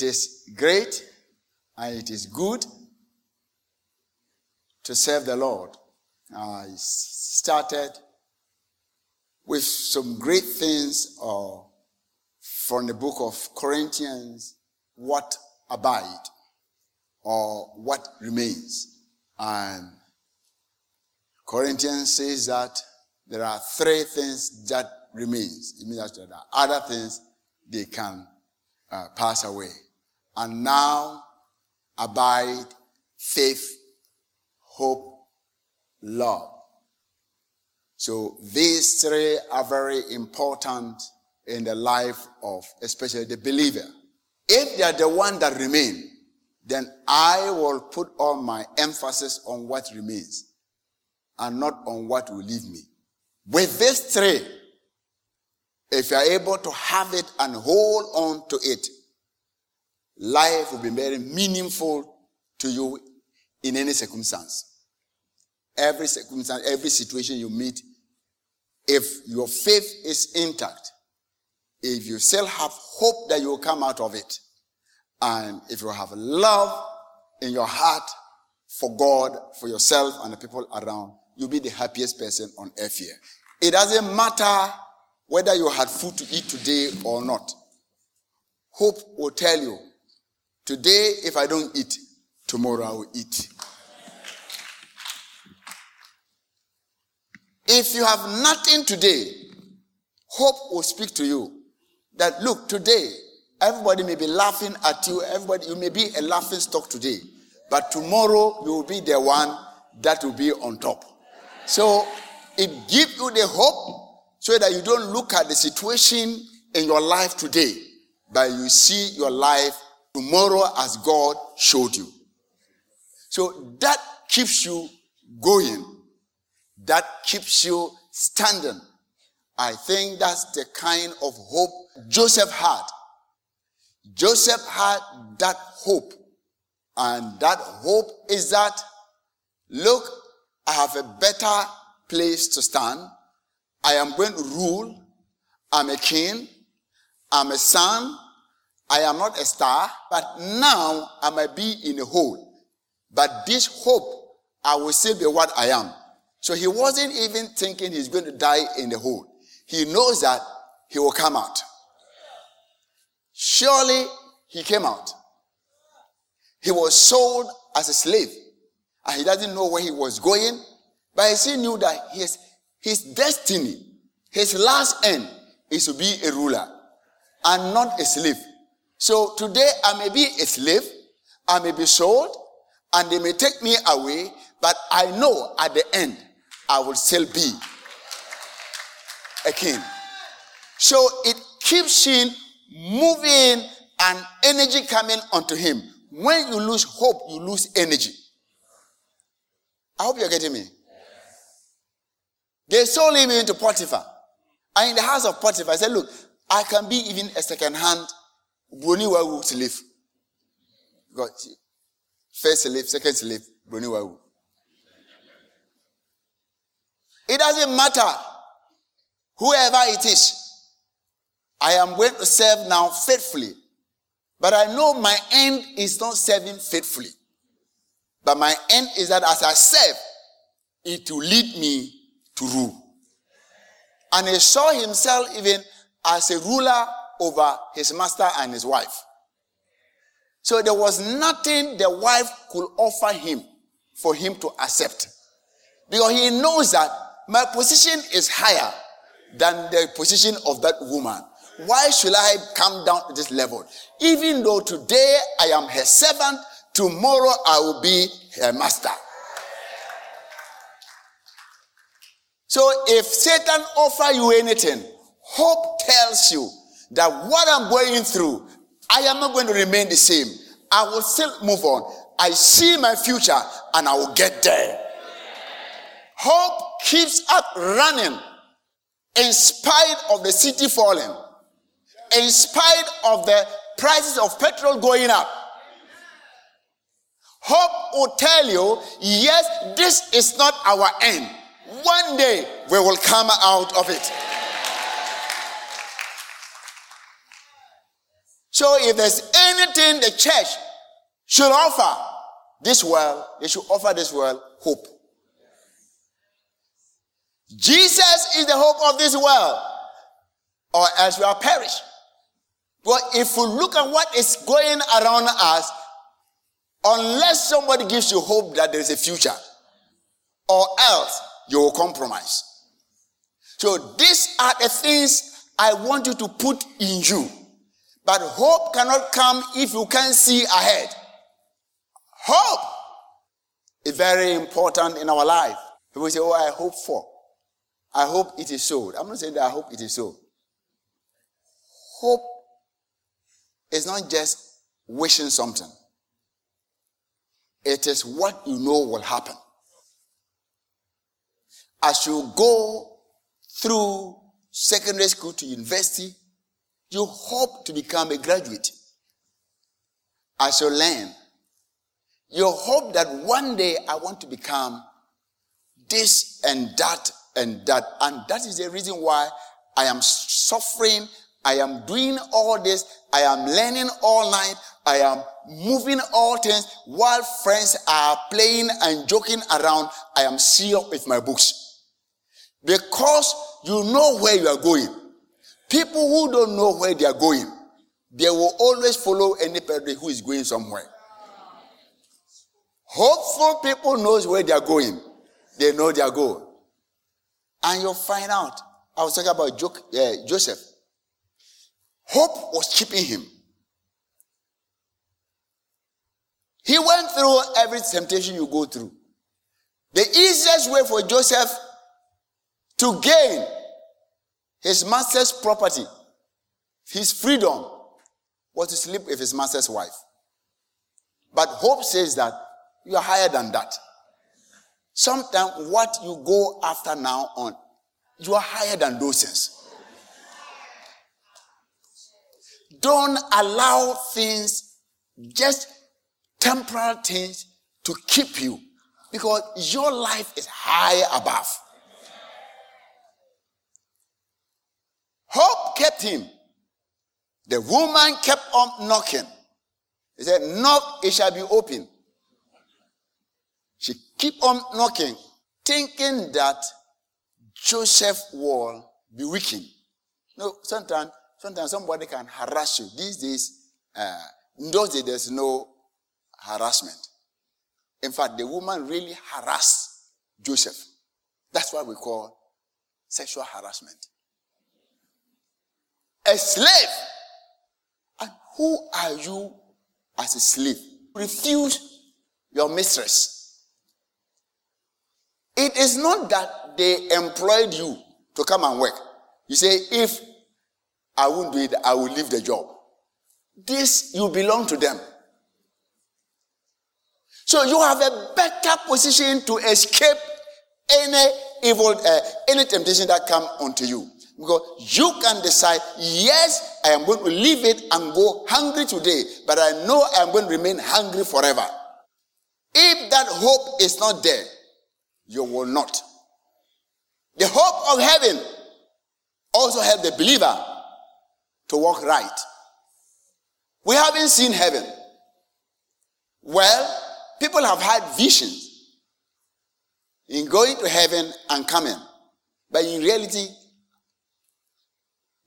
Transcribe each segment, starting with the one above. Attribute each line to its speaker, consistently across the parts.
Speaker 1: It is great and it is good to serve the Lord. I started with some great things uh, from the book of Corinthians what abide or what remains. And Corinthians says that there are three things that remains. It means that there are other things they can uh, pass away. And now abide faith, hope, love. So these three are very important in the life of especially the believer. If they are the one that remain, then I will put all my emphasis on what remains and not on what will leave me. With these three, if you are able to have it and hold on to it, life will be very meaningful to you in any circumstance. Every circumstance, every situation you meet, if your faith is intact, if you still have hope that you will come out of it, and if you have love in your heart for God, for yourself, and the people around, you'll be the happiest person on earth here. It doesn't matter whether you had food to eat today or not. Hope will tell you, today, if I don't eat, tomorrow I will eat. If you have nothing today, hope will speak to you that look, today, everybody may be laughing at you, everybody, you may be a laughing stock today, but tomorrow you will be the one that will be on top. So it gives you the hope so that you don't look at the situation in your life today, but you see your life tomorrow as God showed you. So that keeps you going. That keeps you standing. I think that's the kind of hope Joseph had. Joseph had that hope. And that hope is that, look, I have a better place to stand. I am going to rule. I'm a king. I'm a son. I am not a star, but now I might be in a hole. But this hope, I will still be what I am. So he wasn't even thinking he's going to die in the hole. He knows that he will come out. Surely he came out. He was sold as a slave and he doesn't know where he was going, but he still knew that his, his destiny, his last end is to be a ruler and not a slave. So today I may be a slave, I may be sold, and they may take me away, but I know at the end I will still be a king. So it keeps him moving and energy coming onto him. When you lose hope, you lose energy. I hope you're getting me. They sold him into Potiphar. And in the house of Potiphar, I said, Look, I can be even a second hand Bruni Wawu slave. Because first slave, second slave, Bruni Wawu. It doesn't matter whoever it is. I am going to serve now faithfully. But I know my end is not serving faithfully. But my end is that as I serve, it will lead me to rule. And he saw himself even as a ruler over his master and his wife. So there was nothing the wife could offer him for him to accept. Because he knows that my position is higher than the position of that woman. Why should I come down to this level? Even though today I am her servant, tomorrow I will be her master. So if Satan offer you anything, hope tells you that what I'm going through, I am not going to remain the same. I will still move on. I see my future and I will get there. Hope keeps up running in spite of the city falling, in spite of the prices of petrol going up. Hope will tell you, yes, this is not our end. One day we will come out of it. So if there's anything the church should offer this world, they should offer this world hope. Jesus is the hope of this world, or else we are perish. But if we look at what is going around us, unless somebody gives you hope that there is a future, or else you will compromise. So these are the things I want you to put in you. But hope cannot come if you can't see ahead. Hope is very important in our life. People say, Oh, I hope for. I hope it is so. I'm not saying that I hope it is so. Hope is not just wishing something, it is what you know will happen. As you go through secondary school to university, you hope to become a graduate. As you learn, you hope that one day I want to become this and that and that. And that is the reason why I am suffering. I am doing all this. I am learning all night. I am moving all things while friends are playing and joking around. I am serious with my books. Because you know where you are going. People who don't know where they are going, they will always follow anybody who is going somewhere. Hopeful people knows where they are going. They know their goal. And you'll find out. I was talking about uh, Joseph. Hope was keeping him. He went through every temptation you go through. The easiest way for Joseph to gain his master's property, his freedom, was to sleep with his master's wife. But hope says that you are higher than that. Sometimes what you go after now on, you are higher than those things. Don't allow things, just temporal things, to keep you because your life is high above. Hope kept him. The woman kept on knocking. He said, Knock, it shall be open. She keep on knocking, thinking that Joseph will be weakened. No, sometimes, sometimes somebody can harass you. These days, uh, in those days, there's no harassment. In fact, the woman really harassed Joseph. That's what we call sexual harassment. A slave. And who are you as a slave? Refuse your mistress. It is not that they employed you to come and work. You say, if I won't do it, I will leave the job. This, you belong to them. So you have a better position to escape any evil, uh, any temptation that come onto you. Because you can decide, yes, I am going to leave it and go hungry today, but I know I am going to remain hungry forever. If that hope is not there, you will not. The hope of heaven also help the believer to walk right. We haven't seen heaven. Well, people have had visions in going to heaven and coming. But in reality,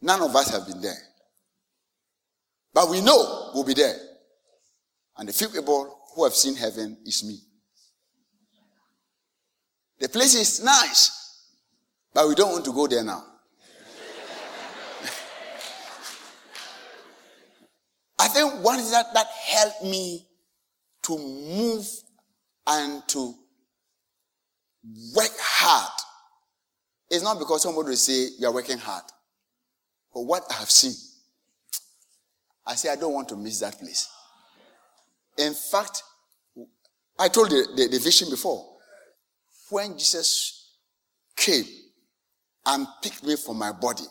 Speaker 1: none of us have been there. But we know we'll be there. And the few people who have seen heaven is me. The place is nice, but we don't want to go there now. I think what is that that helped me to move and to work hard is not because somebody will say you are working hard, but what I have seen. I say I don't want to miss that place. In fact, I told the, the, the vision before when Jesus came and picked me from my body,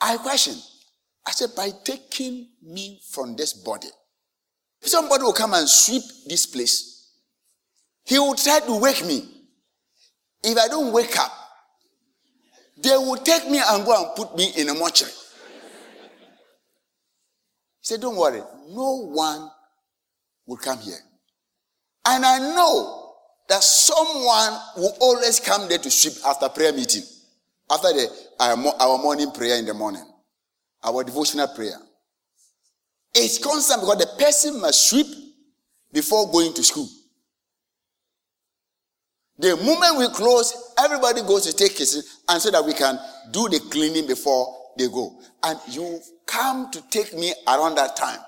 Speaker 1: I questioned. I said, by taking me from this body, somebody will come and sweep this place. He will try to wake me. If I don't wake up, they will take me and go and put me in a mortuary. He said, Don't worry, no one will come here. And I know that someone will always come there to sweep after prayer meeting, after the, our, our morning prayer in the morning, our devotional prayer. It's constant because the person must sweep before going to school. The moment we close, everybody goes to take his, and so that we can do the cleaning before they go. And you come to take me around that time.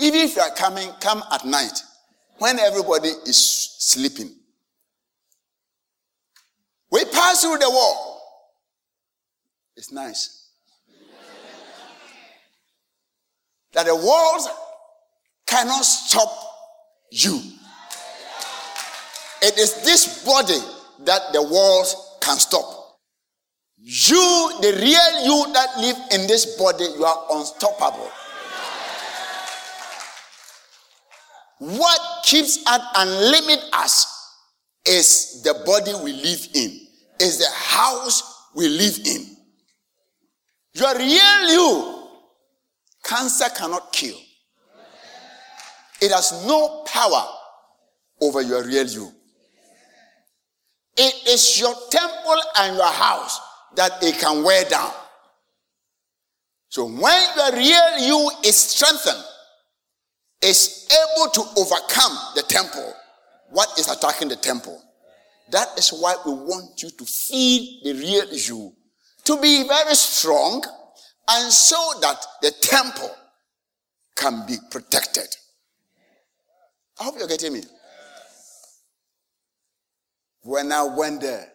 Speaker 1: Even if you are coming, come at night when everybody is sleeping. We pass through the wall. It's nice. that the walls cannot stop you. It is this body that the walls can stop. You, the real you that live in this body, you are unstoppable. What keeps us and limit us is the body we live in, is the house we live in. Your real you, cancer cannot kill. It has no power over your real you. It is your temple and your house that it can wear down. So when your real you is strengthened, is able to overcome the temple, what is attacking the temple? That is why we want you to feed the real you to be very strong and so that the temple can be protected. I hope you're getting me. When I went there,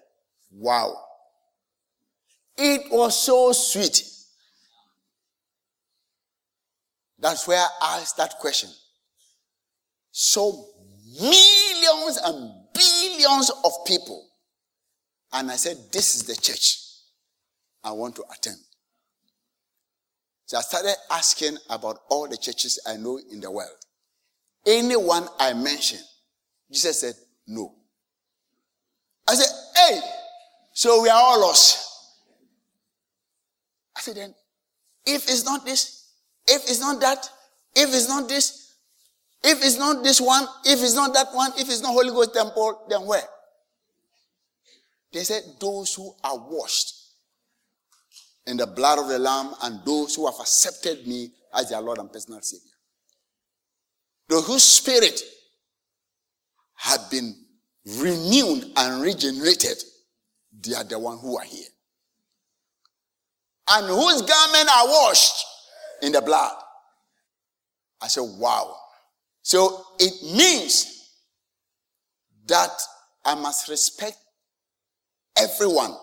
Speaker 1: wow. It was so sweet. That's where I asked that question. So millions and billions of people. And I said, This is the church I want to attend. So I started asking about all the churches I know in the world. Anyone I mentioned, Jesus said, No. I said, Hey, so we are all lost. I said, Then, if it's not this, if it's not that, if it's not this, if it's not this one, if it's not that one, if it's not Holy Ghost temple, then where? They said, Those who are washed in the blood of the Lamb and those who have accepted me as their Lord and personal Savior. Those whose spirit have been renewed and regenerated, they are the one who are here. And whose garment are washed in the blood. I said, wow. So it means that I must respect everyone,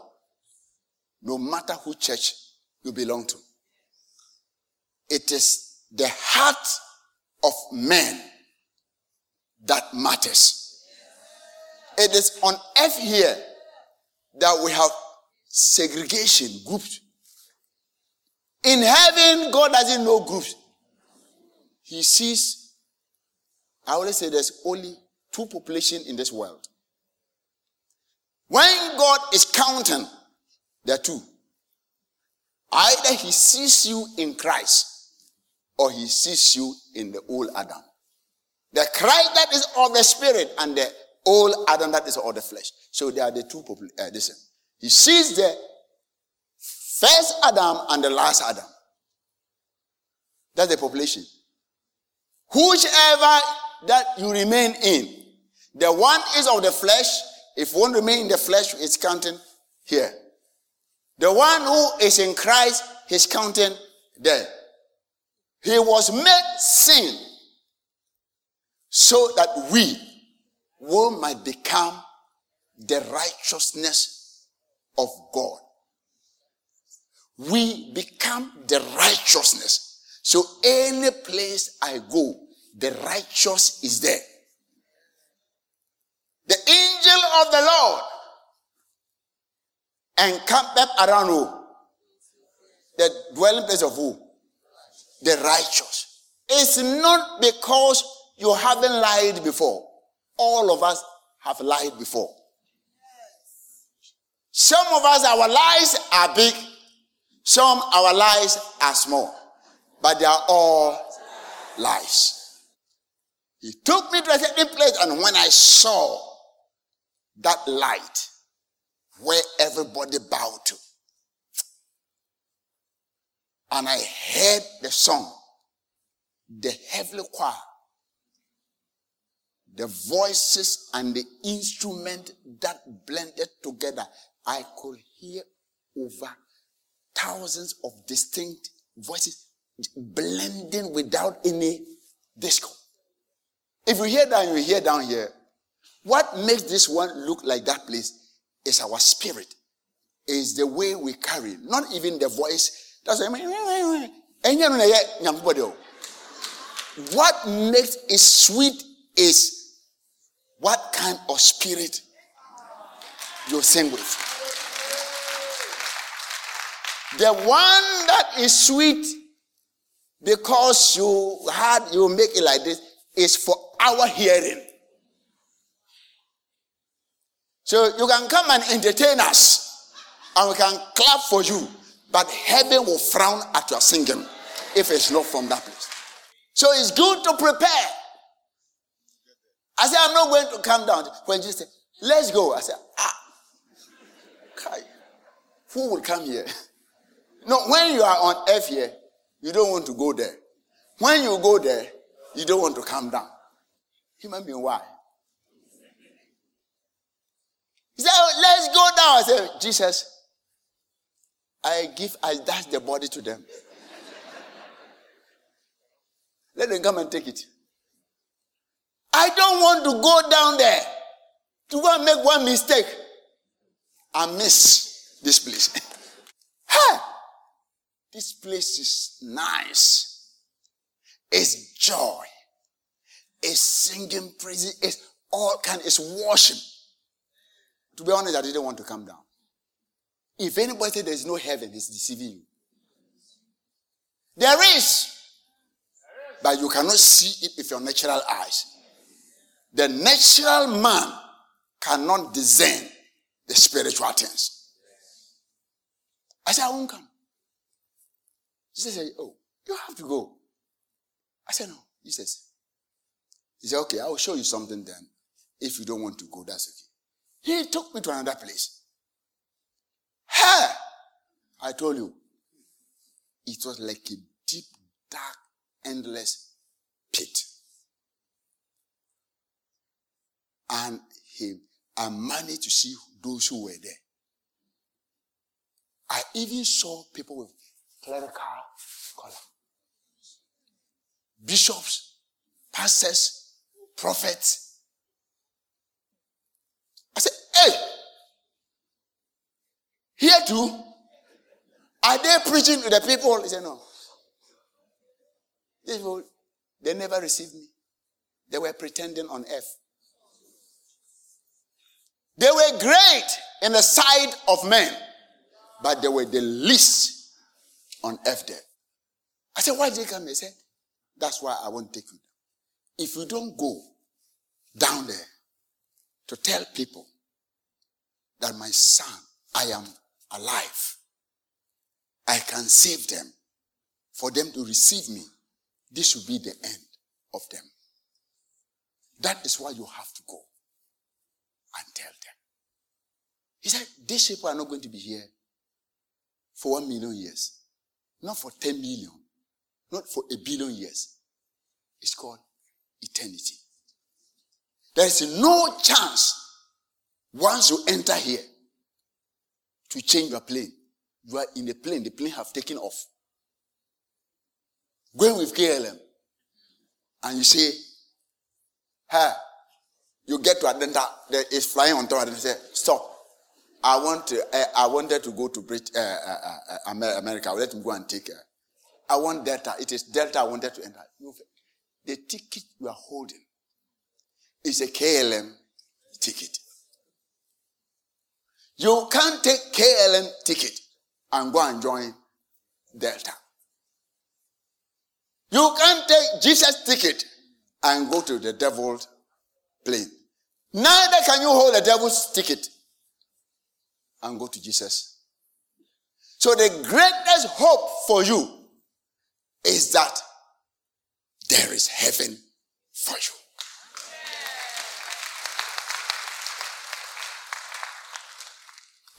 Speaker 1: no matter who church you belong to. It is the heart of man that matters. It is on earth here that we have segregation, groups. In heaven, God doesn't know groups. He sees, I always say there's only two population in this world. When God is counting, there are two. Either he sees you in Christ or he sees you in the old Adam. The Christ that is of the spirit and the old Adam that is of the flesh. So they are the two people. Uh, listen, he sees the first Adam and the last Adam. That's the population. Whichever that you remain in, the one is of the flesh. If one remain in the flesh, it's counting here. The one who is in Christ, he's counting there. He was made sin so that we will might become the righteousness of God. We become the righteousness. So any place I go, the righteous is there. The angel of the Lord encampeth around who? The dwelling place of who? The righteous. It's not because you haven't lied before. All of us have lied before. Some of us, our lies are big. Some our lies are small, but they are all lies. He took me to a certain place, and when I saw that light where everybody bowed to, and I heard the song, the heavenly choir, the voices and the instrument that blended together, I could hear over thousands of distinct voices blending without any discord. If you hear down, you hear down here. What makes this one look like that place is our spirit, is the way we carry, not even the voice. That's what makes it sweet is what kind of spirit you sing with. The one that is sweet because you had you make it like this is for our hearing. So you can come and entertain us and we can clap for you, but heaven will frown at your singing if it's not from that place. So it's good to prepare. I said, I'm not going to come down. When Jesus said, let's go, I said, ah, who will come here? No, when you are on earth here, you don't want to go there. When you go there, you don't want to come down. Human being, why? He said, oh, let's go down. I said, Jesus, I give, I dash the body to them. Let them come and take it. I don't want to go down there to go and make one mistake and miss this place. hey, this place is nice. It's joy. It's singing praise. It's all kind. It's worship. To be honest, I didn't want to come down. If anybody says there's no heaven, he's deceiving you. There is. But you cannot see it with your natural eyes. The natural man cannot discern the spiritual things. I said, I won't come. Jesus said, Oh, you have to go. I said, No. He says, He said, Okay, I will show you something then. If you don't want to go, that's okay. He took me to another place. Hey! I told you, it was like a deep, dark, endless pit. And he, I managed to see those who were there. I even saw people with clerical collar. Bishops, pastors, prophets. I said, hey, here too, are they preaching to the people? He said, no. They never received me. They were pretending on earth. They were great in the sight of men, but they were the least on earth there. I said, why did you come? He said, that's why I won't take you. If you don't go down there to tell people that my son, I am alive, I can save them, for them to receive me, this will be the end of them. That is why you have to go and tell them. He said, These people are not going to be here for one million years, not for 10 million, not for a billion years. It's called eternity. There is no chance once you enter here to change your plane. You are in a plane, the plane have taken off. Going with KLM, and you say, Hey, you get to Adenta, is flying on top, and say, Stop. I want uh, I wanted to go to Brit, uh, uh, America. Let me go and take. I want Delta. It is Delta I wanted to enter. The ticket you are holding is a KLM ticket. You can't take KLM ticket and go and join Delta. You can't take Jesus ticket and go to the devil's plane. Neither can you hold the devil's ticket and go to Jesus. So the greatest hope for you is that there is heaven for you.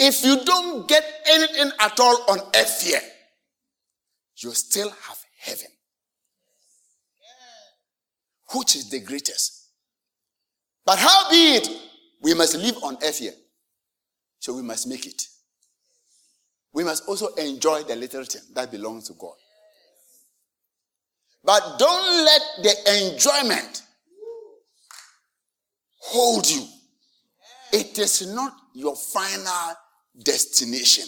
Speaker 1: If you don't get anything at all on earth here, you still have heaven. Which is the greatest? But how be it, we must live on earth here. So we must make it. We must also enjoy the little thing that belongs to God. But don't let the enjoyment hold you. It is not your final destination.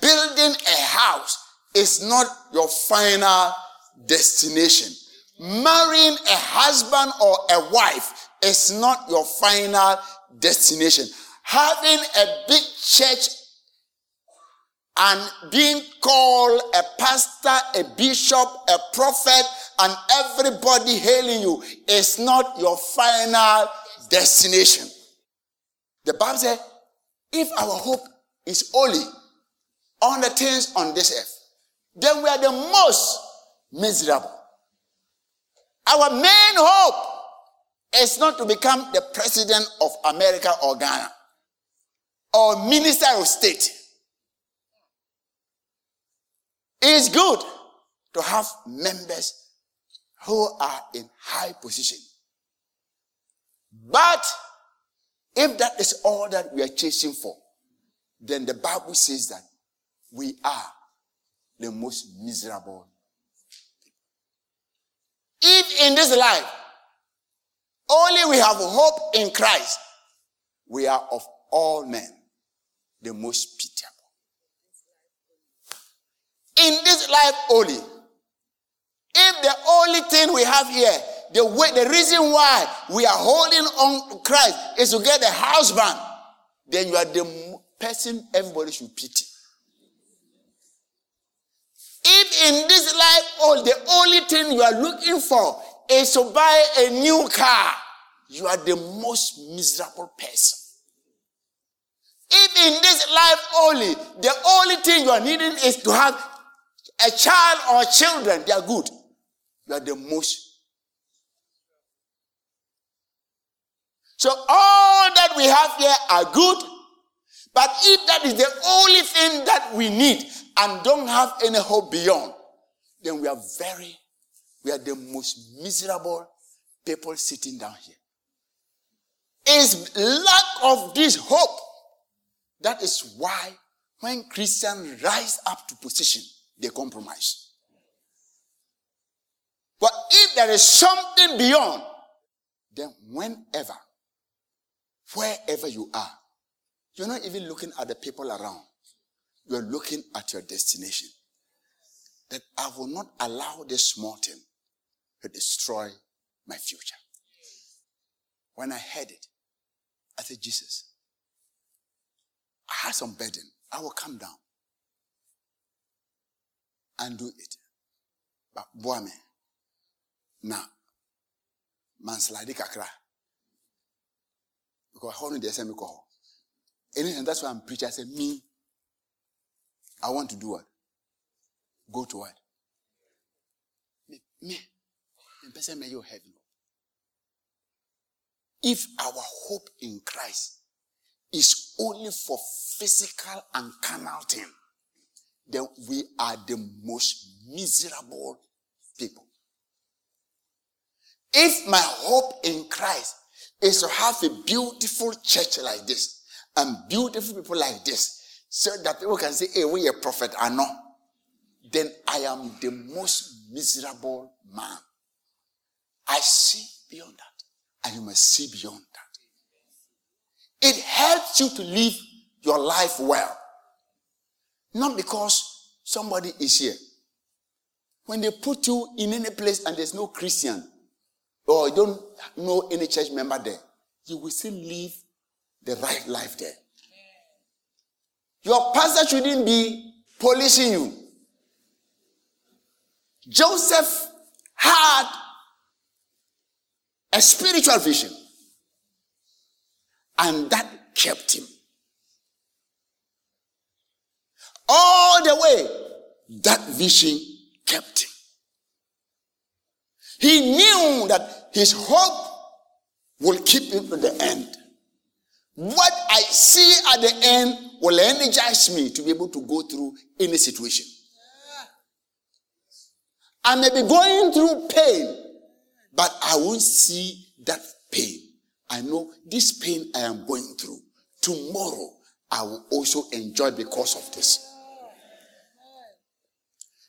Speaker 1: Building a house is not your final destination. Marrying a husband or a wife is not your final destination. Having a big church and being called a pastor, a bishop, a prophet, and everybody hailing you is not your final destination. The Bible says, if our hope is only on the things on this earth, then we are the most miserable. Our main hope is not to become the president of America or Ghana or minister of state. It is good to have members who are in high position. But if that is all that we are chasing for, then the Bible says that we are the most miserable. If in this life only we have hope in Christ, we are of all men the most pitiable. In this life only, if the only thing we have here, the way, the reason why we are holding on to Christ is to get a husband, then you are the person everybody should pity. If in this life, all the only thing you are looking for is to buy a new car, you are the most miserable person. If in this life only, the only thing you are needing is to have a child or children, they are good. You are the most. So all that we have here are good. But if that is the only thing that we need, and don't have any hope beyond, then we are very, we are the most miserable people sitting down here. Is lack of this hope. That is why when Christians rise up to position, they compromise. But if there is something beyond, then whenever, wherever you are, you're not even looking at the people around you're looking at your destination. That I will not allow this small thing to destroy my future. When I heard it, I said, Jesus, I had some burden. I will come down and do it. But boy, me, now, manslide kakra. Because I they say me call. And that's why I'm preaching. I said, me, I want to do what? Go to what? Me, me, person may you heaven. If our hope in Christ is only for physical and carnal thing, then we are the most miserable people. If my hope in Christ is to have a beautiful church like this and beautiful people like this, so that people can say, hey, we a prophet. I know. Then I am the most miserable man. I see beyond that. And you must see beyond that. It helps you to live your life well. Not because somebody is here. When they put you in any place and there's no Christian, or you don't know any church member there, you will still live the right life there. Your pastor shouldn't be policing you. Joseph had a spiritual vision, and that kept him. all the way, that vision kept him. He knew that his hope will keep him to the end. What I see at the end will energize me to be able to go through any situation. I may be going through pain, I won't see that pain. I know this pain I am going through. Tomorrow, I will also enjoy because of this.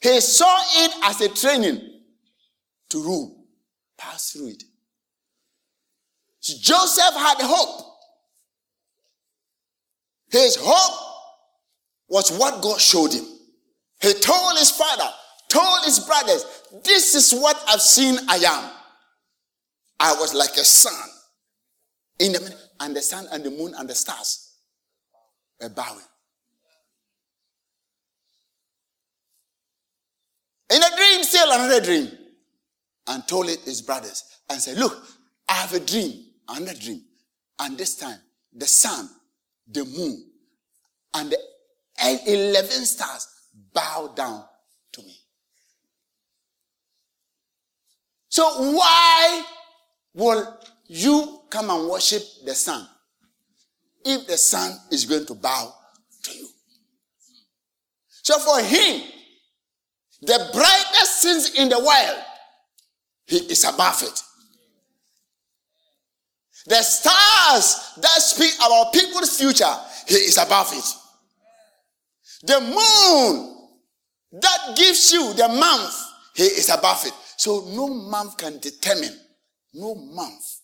Speaker 1: He saw it as a training to rule, pass through it. Joseph had hope. His hope was what God showed him. He told his father, told his brothers, This is what I've seen I am. I was like a sun in the and the sun and the moon and the stars were bowing. In a dream, still another dream. And told it his brothers and said, Look, I have a dream, another dream. And this time, the sun, the moon, and the 11 stars bow down to me. So why will you come and worship the sun if the sun is going to bow to you? So for him, the brightest things in the world, he is above it. The stars that speak about people's future, he is above it. The moon that gives you the month, he is above it. So no month can determine, no month,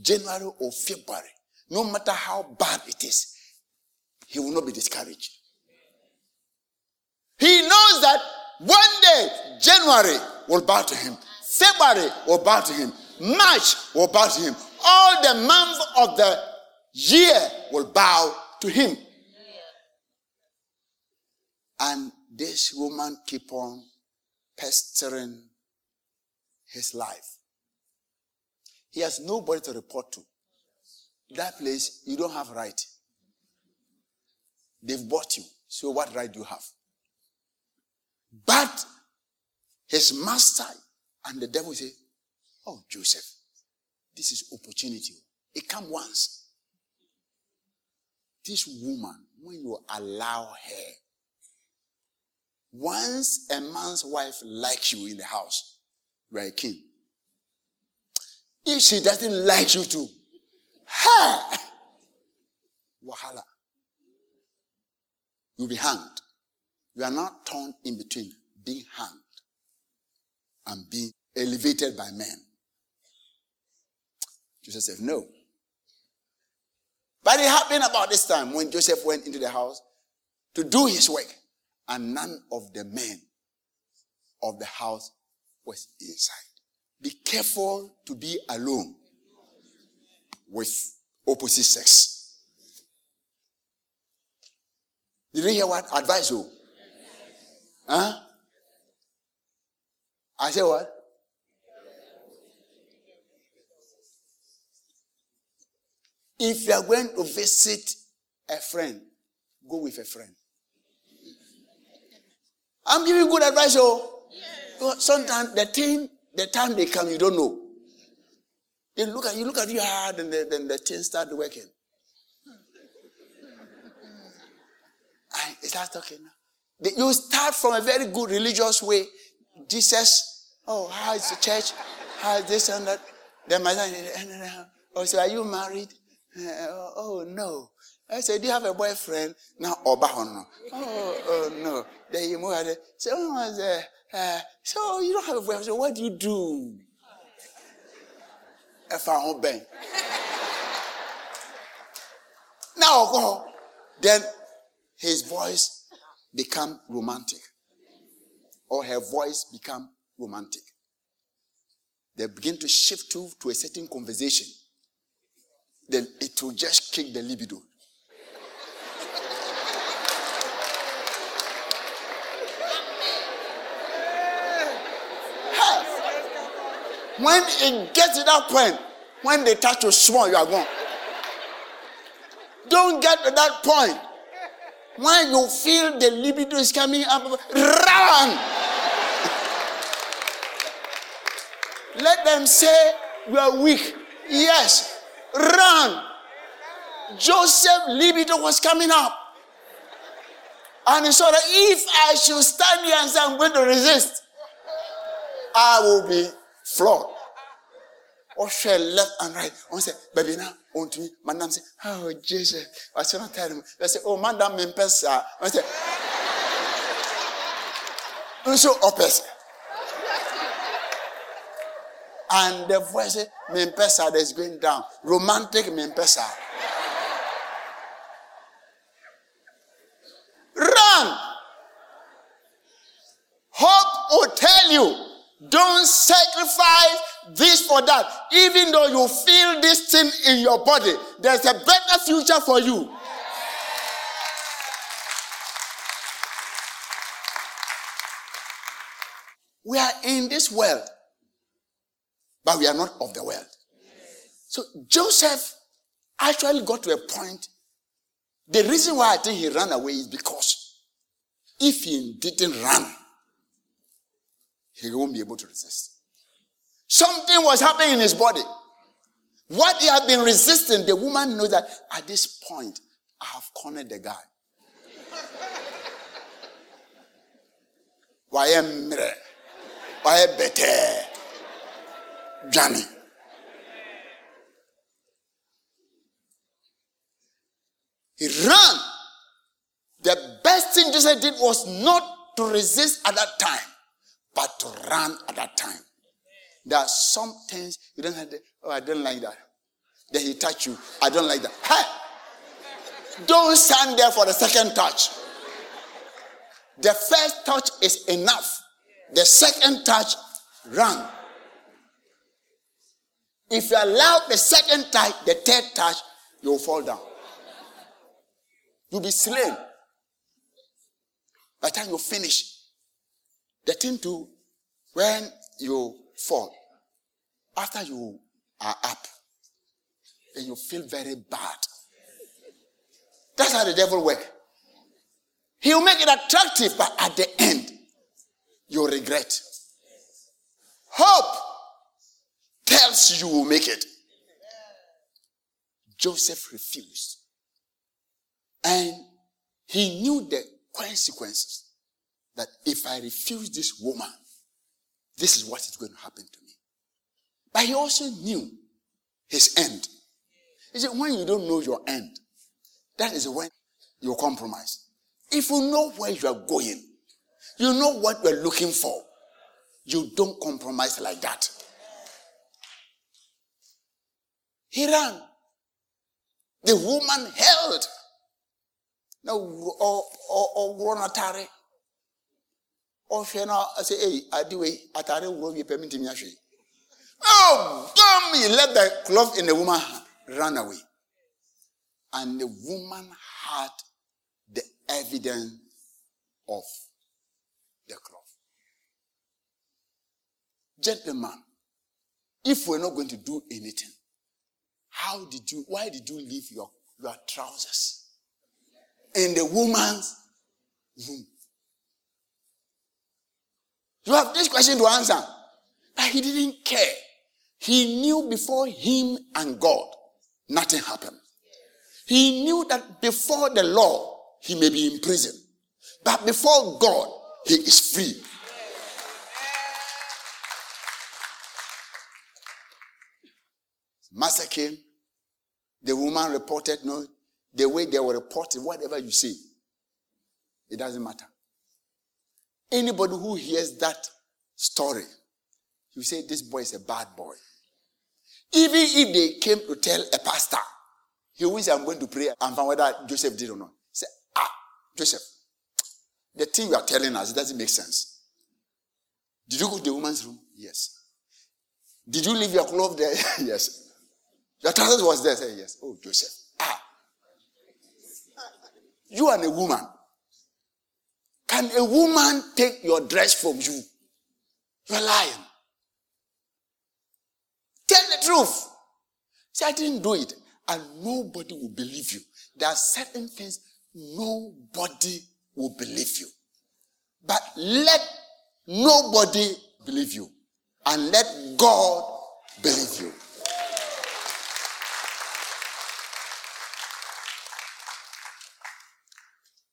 Speaker 1: January or February, no matter how bad it is, he will not be discouraged. He knows that one day, January will bow to him. February will bow to him. March will bow to him. All the months of the year will bow to him. And this woman keep on pestering his life. He has nobody to report to. That place, you don't have right. They've bought you. So what right do you have? But his master and the devil say, Oh, Joseph, this is opportunity. It come once. This woman, when you allow her, once a man's wife likes you in the house, you are a king. If she doesn't like you too, ha! Wahala. You'll be hanged. You are not torn in between being hanged and being elevated by men. Joseph said, No. But it happened about this time when Joseph went into the house to do his work, and none of the men of the house was inside. Be careful to be alone with opposite sex. Did you hear what advice you? Huh? I say what? If you are going to visit a friend, go with a friend. I'm giving good advice, oh. Yes. Sometimes the thing, the time they come, you don't know. They look at you, look at you hard, and then the thing start working. I start talking now. You start from a very good religious way. Jesus, oh, how is the church? How is this and that? Then my son, oh, so are you married? Uh, oh, no. I said, do you have a boyfriend? Now, Oba, oh, oh, no. Then you move it. So, oh, uh, so you don't have a boyfriend. So what do you do? Don't bang. Now, go. Then his voice become romantic or her voice become romantic. They begin to shift to, to a certain conversation. Then it will just kick the libido. When it gets to that point, when they touch you small, you are gone. Don't get to that point when you feel the libido is coming up, run. Let them say you are weak. Yes, run. Joseph libido was coming up. And he saw that if I should stand here and say I'm going to resist, I will be flawed. Or share left and right. One say, baby now, on to me. Madam say, oh Jesus. I said, not tell him. I say, oh madam, mempesa. I say, so opposite. And the voice say, mempesa is going down. Romantic mempesa. Run. Hope will tell you, don't sacrifice this for that. Even though you feel this thing in your body, there's a better future for you. We are in this world, but we are not of the world. So Joseph actually got to a point the reason why I think he ran away is because if he didn't run, he won't be able to resist. Something was happening in his body. What he had been resisting, the woman knows that at this point, I have cornered the guy. Why am I? Why better? Johnny. He ran. The best thing Joseph did was not to resist at that time, but to run at that time. There are some things you don't have to, oh, I don't like that. Then he touch you. I don't like that. Hey! Don't stand there for the second touch. The first touch is enough. The second touch, run. If you allow the second touch, the third touch, you'll fall down. You'll be slain. By the time you finish, the thing to when you fall, after you are up, and you feel very bad. That's how the devil works. He'll make it attractive, but at the end, you'll regret. Hope tells you will make it. Joseph refused. And he knew the consequences that if I refuse this woman, this is what is going to happen to me. But he also knew his end. He said, when you don't know your end, that is when you compromise. If you know where you are going, you know what you're looking for, you don't compromise like that. He ran. The woman held na ɔworɔ n'atare ɔhwɛ na ɔsɛ eyi ade wei atare worɔ wie pɛ mi ntumi ahwɛ oh damn he let the cloth in the woman run away. And the woman had the evidence of the cloth. Gentlemen if we're not going to do anything how did you why did you leave your your trousers in the woman's room. You have this question to answer. But he didn't care. He knew before him and God, nothing happened. He knew that before the law, he may be in prison. But before God, he is free. Master came. The woman reported, no, the way they were reporting, whatever you say, it doesn't matter. Anybody who hears that story, you say this boy is a bad boy. Even if they came to tell a pastor, he will say, I'm going to pray and find whether Joseph did or not. Say, ah, Joseph, the thing you are telling us, it doesn't make sense. Did you go to the woman's room? Yes. Did you leave your clothes there? yes. Your trousers was there? Say, yes. Oh, Joseph. Ah. You are a woman. Can a woman take your dress from you? You're lying. Tell the truth. Say, I didn't do it. And nobody will believe you. There are certain things nobody will believe you. But let nobody believe you and let God believe you.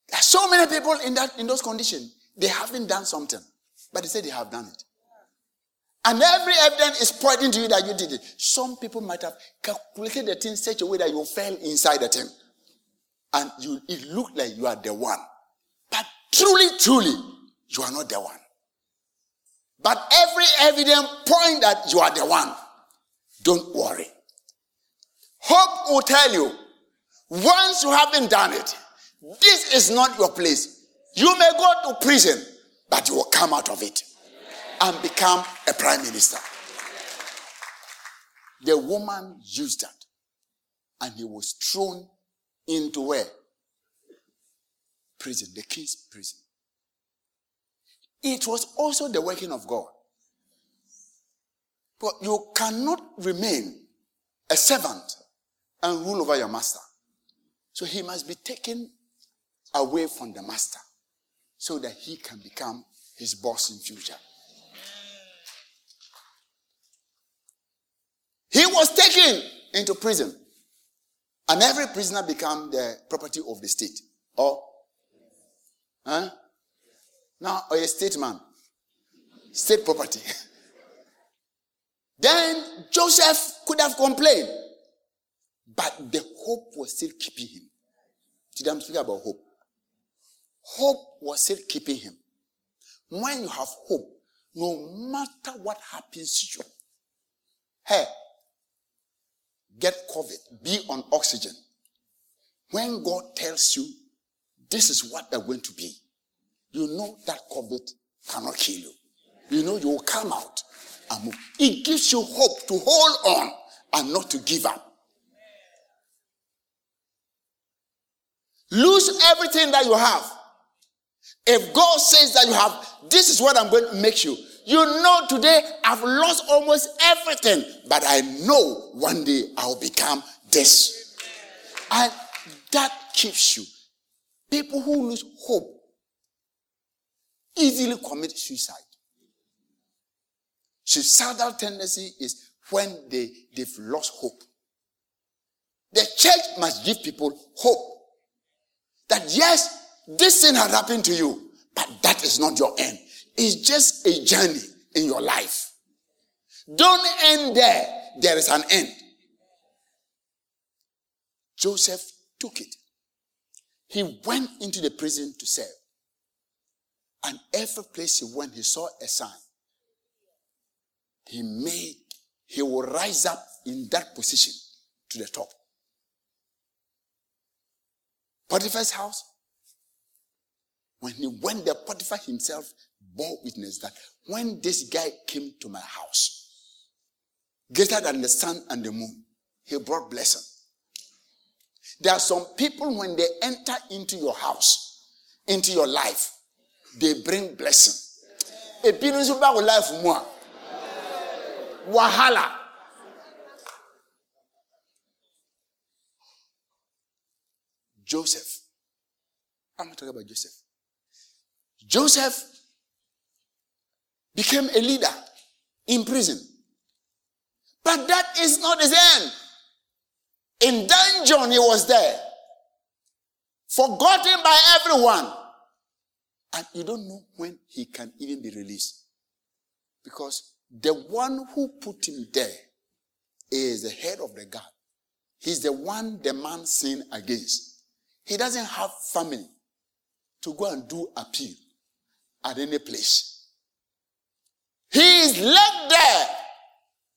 Speaker 1: There are so many people in that in those conditions. They haven't done something, but they say they have done it. And every evidence is pointing to you that you did it. Some people might have calculated the thing such a way that you fell inside the thing. And you it looked like you are the one. But truly, truly, you are not the one. But every evidence point that you are the one. Don't worry. Hope will tell you, once you haven't done it, this is not your place. You may go to prison, but you will come out of it and become a prime minister. The woman used that, and he was thrown into where? Prison, the king's prison. It was also the working of God. But you cannot remain a servant and rule over your master. So he must be taken away from the master so that he can become his boss in future. He was taken into prison. And every prisoner became the property of the state. Or, huh? Now, or a state man. State property. then Joseph could have complained. But the hope was still keeping him. Today I'm speaking about hope. Hope was still keeping him. When you have hope, no matter what happens to you, hey, get COVID, be on oxygen. When God tells you this is what they're going to be, you know that COVID cannot kill you. You know you will come out and move. It gives you hope to hold on and not to give up. Lose everything that you have. If God says that you have, this is what I'm going to make you. You know, today I've lost almost everything, but I know one day I'll become this. And that keeps you. People who lose hope easily commit suicide. Suicidal tendency is when they, they've lost hope. The church must give people hope that yes, this thing had happened to you, but that is not your end. It's just a journey in your life. Don't end there. There is an end. Joseph took it. He went into the prison to serve. And every place he went, he saw a sign. He made, he will rise up in that position to the top. Potiphar's house, when he went there, Potiphar himself bore witness that when this guy came to my house, greater than the sun and the moon, he brought blessing. There are some people when they enter into your house, into your life, they bring blessing. Ebinom nso ba wo life mu wahala. Joseph. I'm not talking about Joseph. Joseph became a leader in prison. But that is not his end. In dungeon, he was there, forgotten by everyone. And you don't know when he can even be released. Because the one who put him there is the head of the guard. He's the one the man sinned against. He doesn't have family to go and do appeal at any place. He is led there.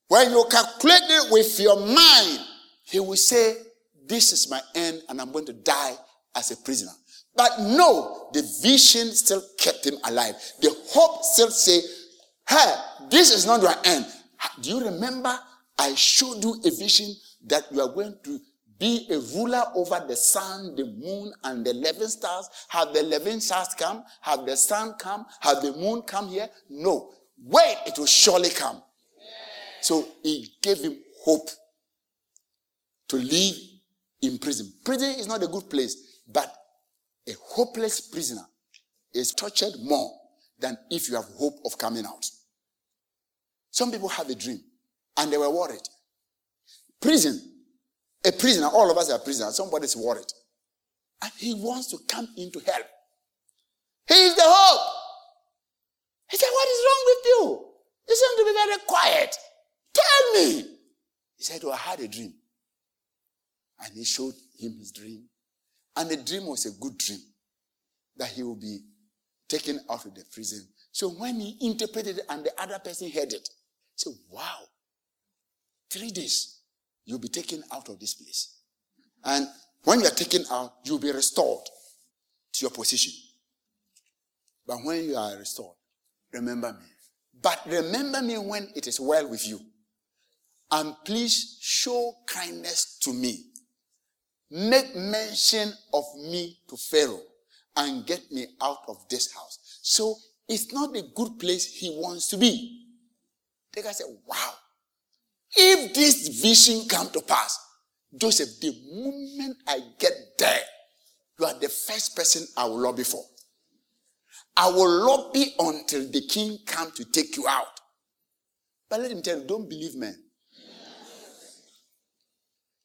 Speaker 1: When you calculate it with your mind, he will say, This is my end, and I'm going to die as a prisoner. But no, the vision still kept him alive. The hope still say, hey, this is not your end. Do you remember I showed you a vision that you are going to be a ruler over the sun, the moon, and the 11 stars? Have the 11 stars come? Have the sun come? Have the moon come here? No. Wait, it will surely come. So he gave him hope to live in prison. Prison is not a good place, but A hopeless prisoner is tortured more than if you have hope of coming out. Some people have a dream and they were worried. Prison, a prisoner, all of us are prisoners. Somebody's worried. And he wants to come in to help. He is the hope. He said, What is wrong with you? You seem to be very quiet. Tell me. He said, Oh, I had a dream. And he showed him his dream. And the dream was a good dream that he will be taken out of the prison. So when he interpreted it and the other person heard it, he said, Wow, three days, you'll be taken out of this place. And when you're taken out, you'll be restored to your position. But when you are restored, remember me. But remember me when it is well with you. And please show kindness to me. Make mention of me to Pharaoh and get me out of this house. So it's not a good place he wants to be. The guy said, Wow. If this vision come to pass, Joseph, the moment I get there, you are the first person I will lobby for. I will lobby until the king come to take you out. But let him tell you, don't believe men.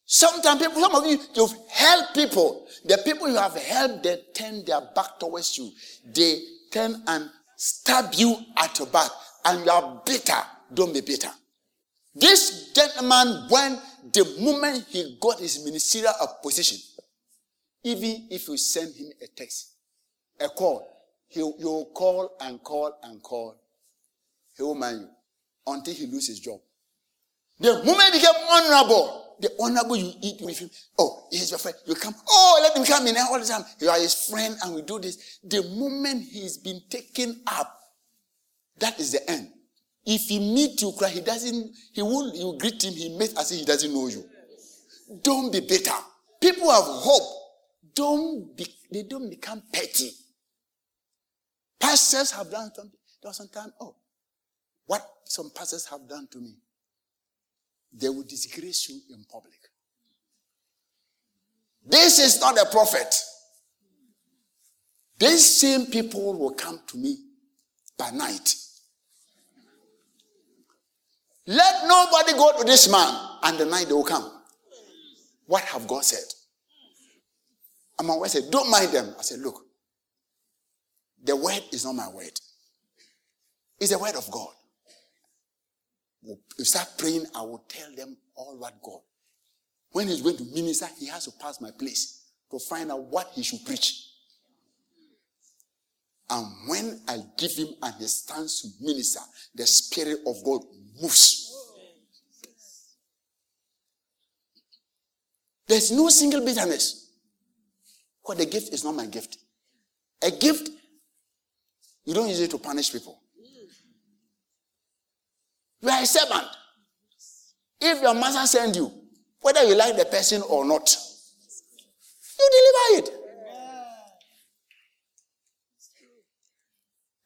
Speaker 1: Sometimes people, some of you, you've helped people. The people you have helped, they turn their back towards you. They turn and stab you at your back. And you are bitter. Don't be bitter. This gentleman, when the moment he got his ministerial position, even if you send him a text, a call, he'll, you'll call and call and call. He will mind you until he loses his job. The moment he became honorable, the honorable you eat with him. Oh, he's your friend. You come. Oh, let him come in all the time. You are his friend and we do this. The moment he's been taken up, that is the end. If he meet you, cry, he doesn't, he won't, you greet him, he makes as if he doesn't know you. Don't be bitter. People have hope. Don't be, they don't become petty. Pastors have done something. There was some time, oh, what some pastors have done to me they will disgrace you in public. This is not a prophet. These same people will come to me by night. Let nobody go to this man, and the night they will come. What have God said? And my wife said, Don't mind them. I said, Look, the word is not my word, it's the word of God you start praying, I will tell them all what God. When he's going to minister, he has to pass my place to find out what he should preach. And when I give him and he stands to minister, the Spirit of God moves. There's no single bitterness. Because the gift is not my gift. A gift, you don't use it to punish people. You are a servant. If your master send you, whether you like the person or not, you deliver it.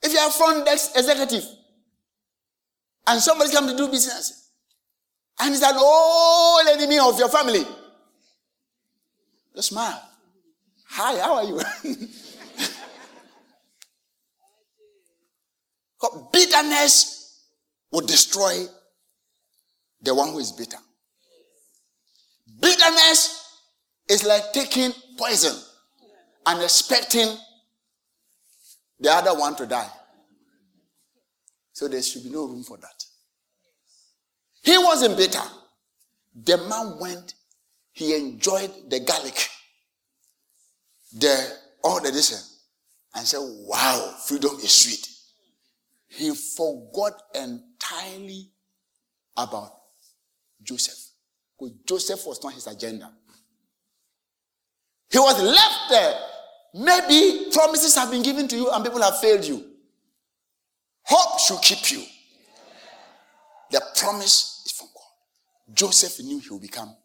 Speaker 1: If you are front desk executive and somebody comes to do business and is an old enemy of your family, you smile. Hi, how are you? bitterness will destroy the one who is bitter. Bitterness is like taking poison and expecting the other one to die. So there should be no room for that. He wasn't bitter. The man went, he enjoyed the garlic, the all the this, eh, and said, Wow, freedom is sweet. He forgot entirely about Joseph. Because Joseph was not his agenda. He was left there. Maybe promises have been given to you and people have failed you. Hope should keep you. The promise is from God. Joseph knew he would become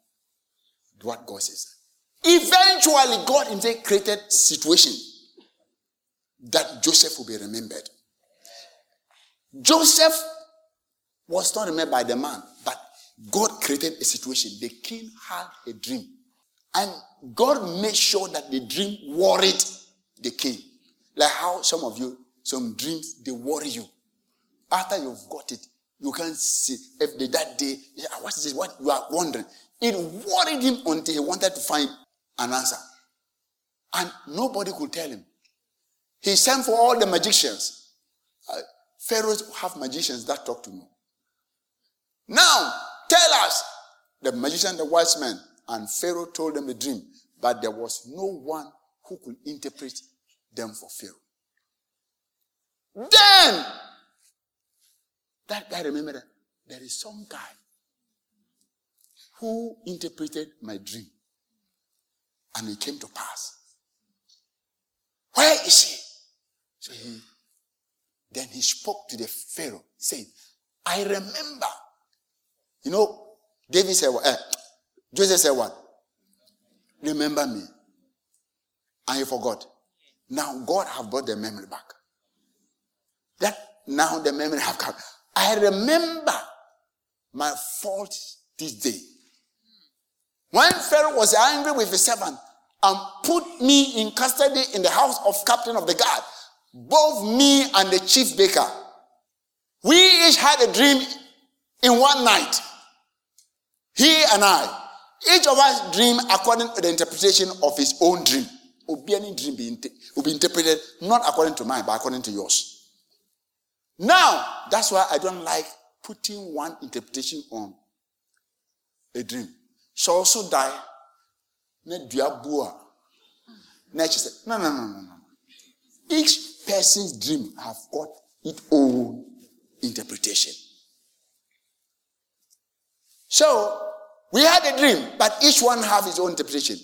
Speaker 1: what God says. Eventually, God in himself created situation that Joseph will be remembered. Joseph was not remembered by the man, but God created a situation. The king had a dream. And God made sure that the dream worried the king. Like how some of you, some dreams, they worry you. After you've got it, you can't see. If they, that day, ah, what is this? What you are wondering. It worried him until he wanted to find an answer. And nobody could tell him. He sent for all the magicians. Uh, Pharaohs have magicians that talk to me. Now, tell us. The magician, the wise man, and Pharaoh told them the dream, but there was no one who could interpret them for Pharaoh. Then, that guy remembered that there is some guy who interpreted my dream, and it came to pass. Where is he? So he, then he spoke to the Pharaoh, saying, I remember. You know, David said, eh, Joseph said what? Remember me. And he forgot. Now God have brought the memory back. That now the memory have come. I remember my fault this day. When Pharaoh was angry with his servant and put me in custody in the house of captain of the guard, both me and the chief baker, we each had a dream in one night. He and I. Each of us dream according to the interpretation of his own dream. Any dream will be interpreted not according to mine, but according to yours. Now, that's why I don't like putting one interpretation on a dream. So also die. Ne diabua. Next said, no, no, no, no, no. Each person's dream have got its own interpretation. So we had a dream, but each one have his own interpretation.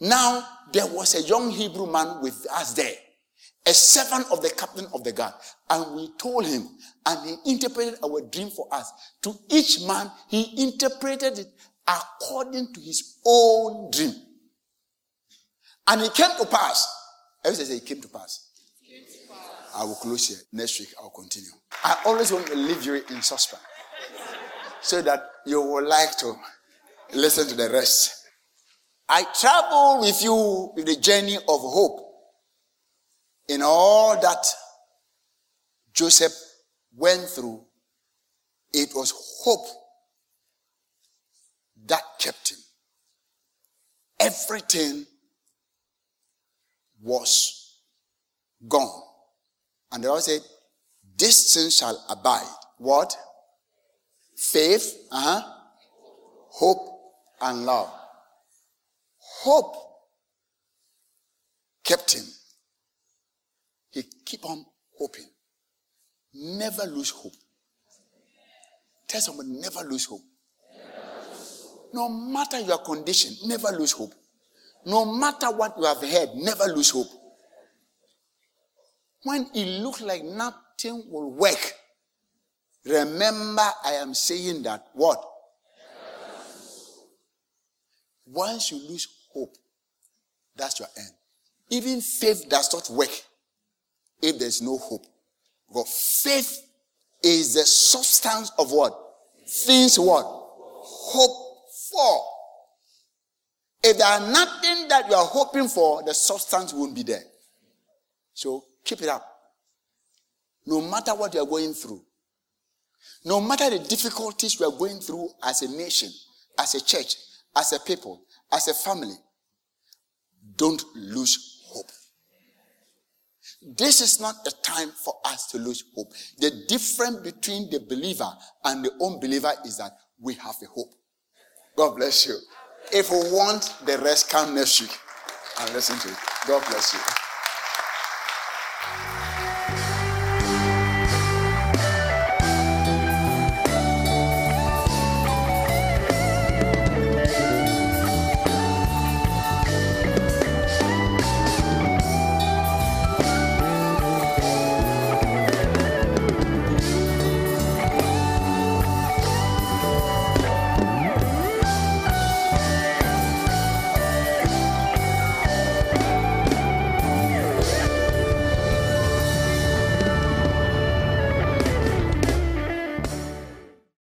Speaker 1: Now there was a young Hebrew man with us there, a servant of the captain of the guard, and we told him, and he interpreted our dream for us. To each man, he interpreted it according to his own dream. And it came to pass. Everybody say it came to pass. I will close here. Next week, I'll continue. I always want to leave you in suspense so that you will like to listen to the rest. I travel with you with the journey of hope in all that Joseph went through. It was hope that kept him. Everything was gone. And they all said, This thing shall abide. What? Faith, uh-huh. hope, and love. Hope kept him. He keep on hoping. Never lose hope. Tell someone, never lose hope. No matter your condition, never lose hope. No matter what you have heard, never lose hope. When it looks like nothing will work, remember I am saying that what? Once you lose hope, that's your end. Even faith does not work if there's no hope. Because faith is the substance of what? Things what? Hope for. If there are nothing that you are hoping for, the substance won't be there. So keep it up. No matter what you are going through, no matter the difficulties we are going through as a nation, as a church, as a people, as a family, don't lose hope. This is not a time for us to lose hope. The difference between the believer and the unbeliever is that we have a hope. God bless you. If we want the rest, come next week and listen to it. God bless you.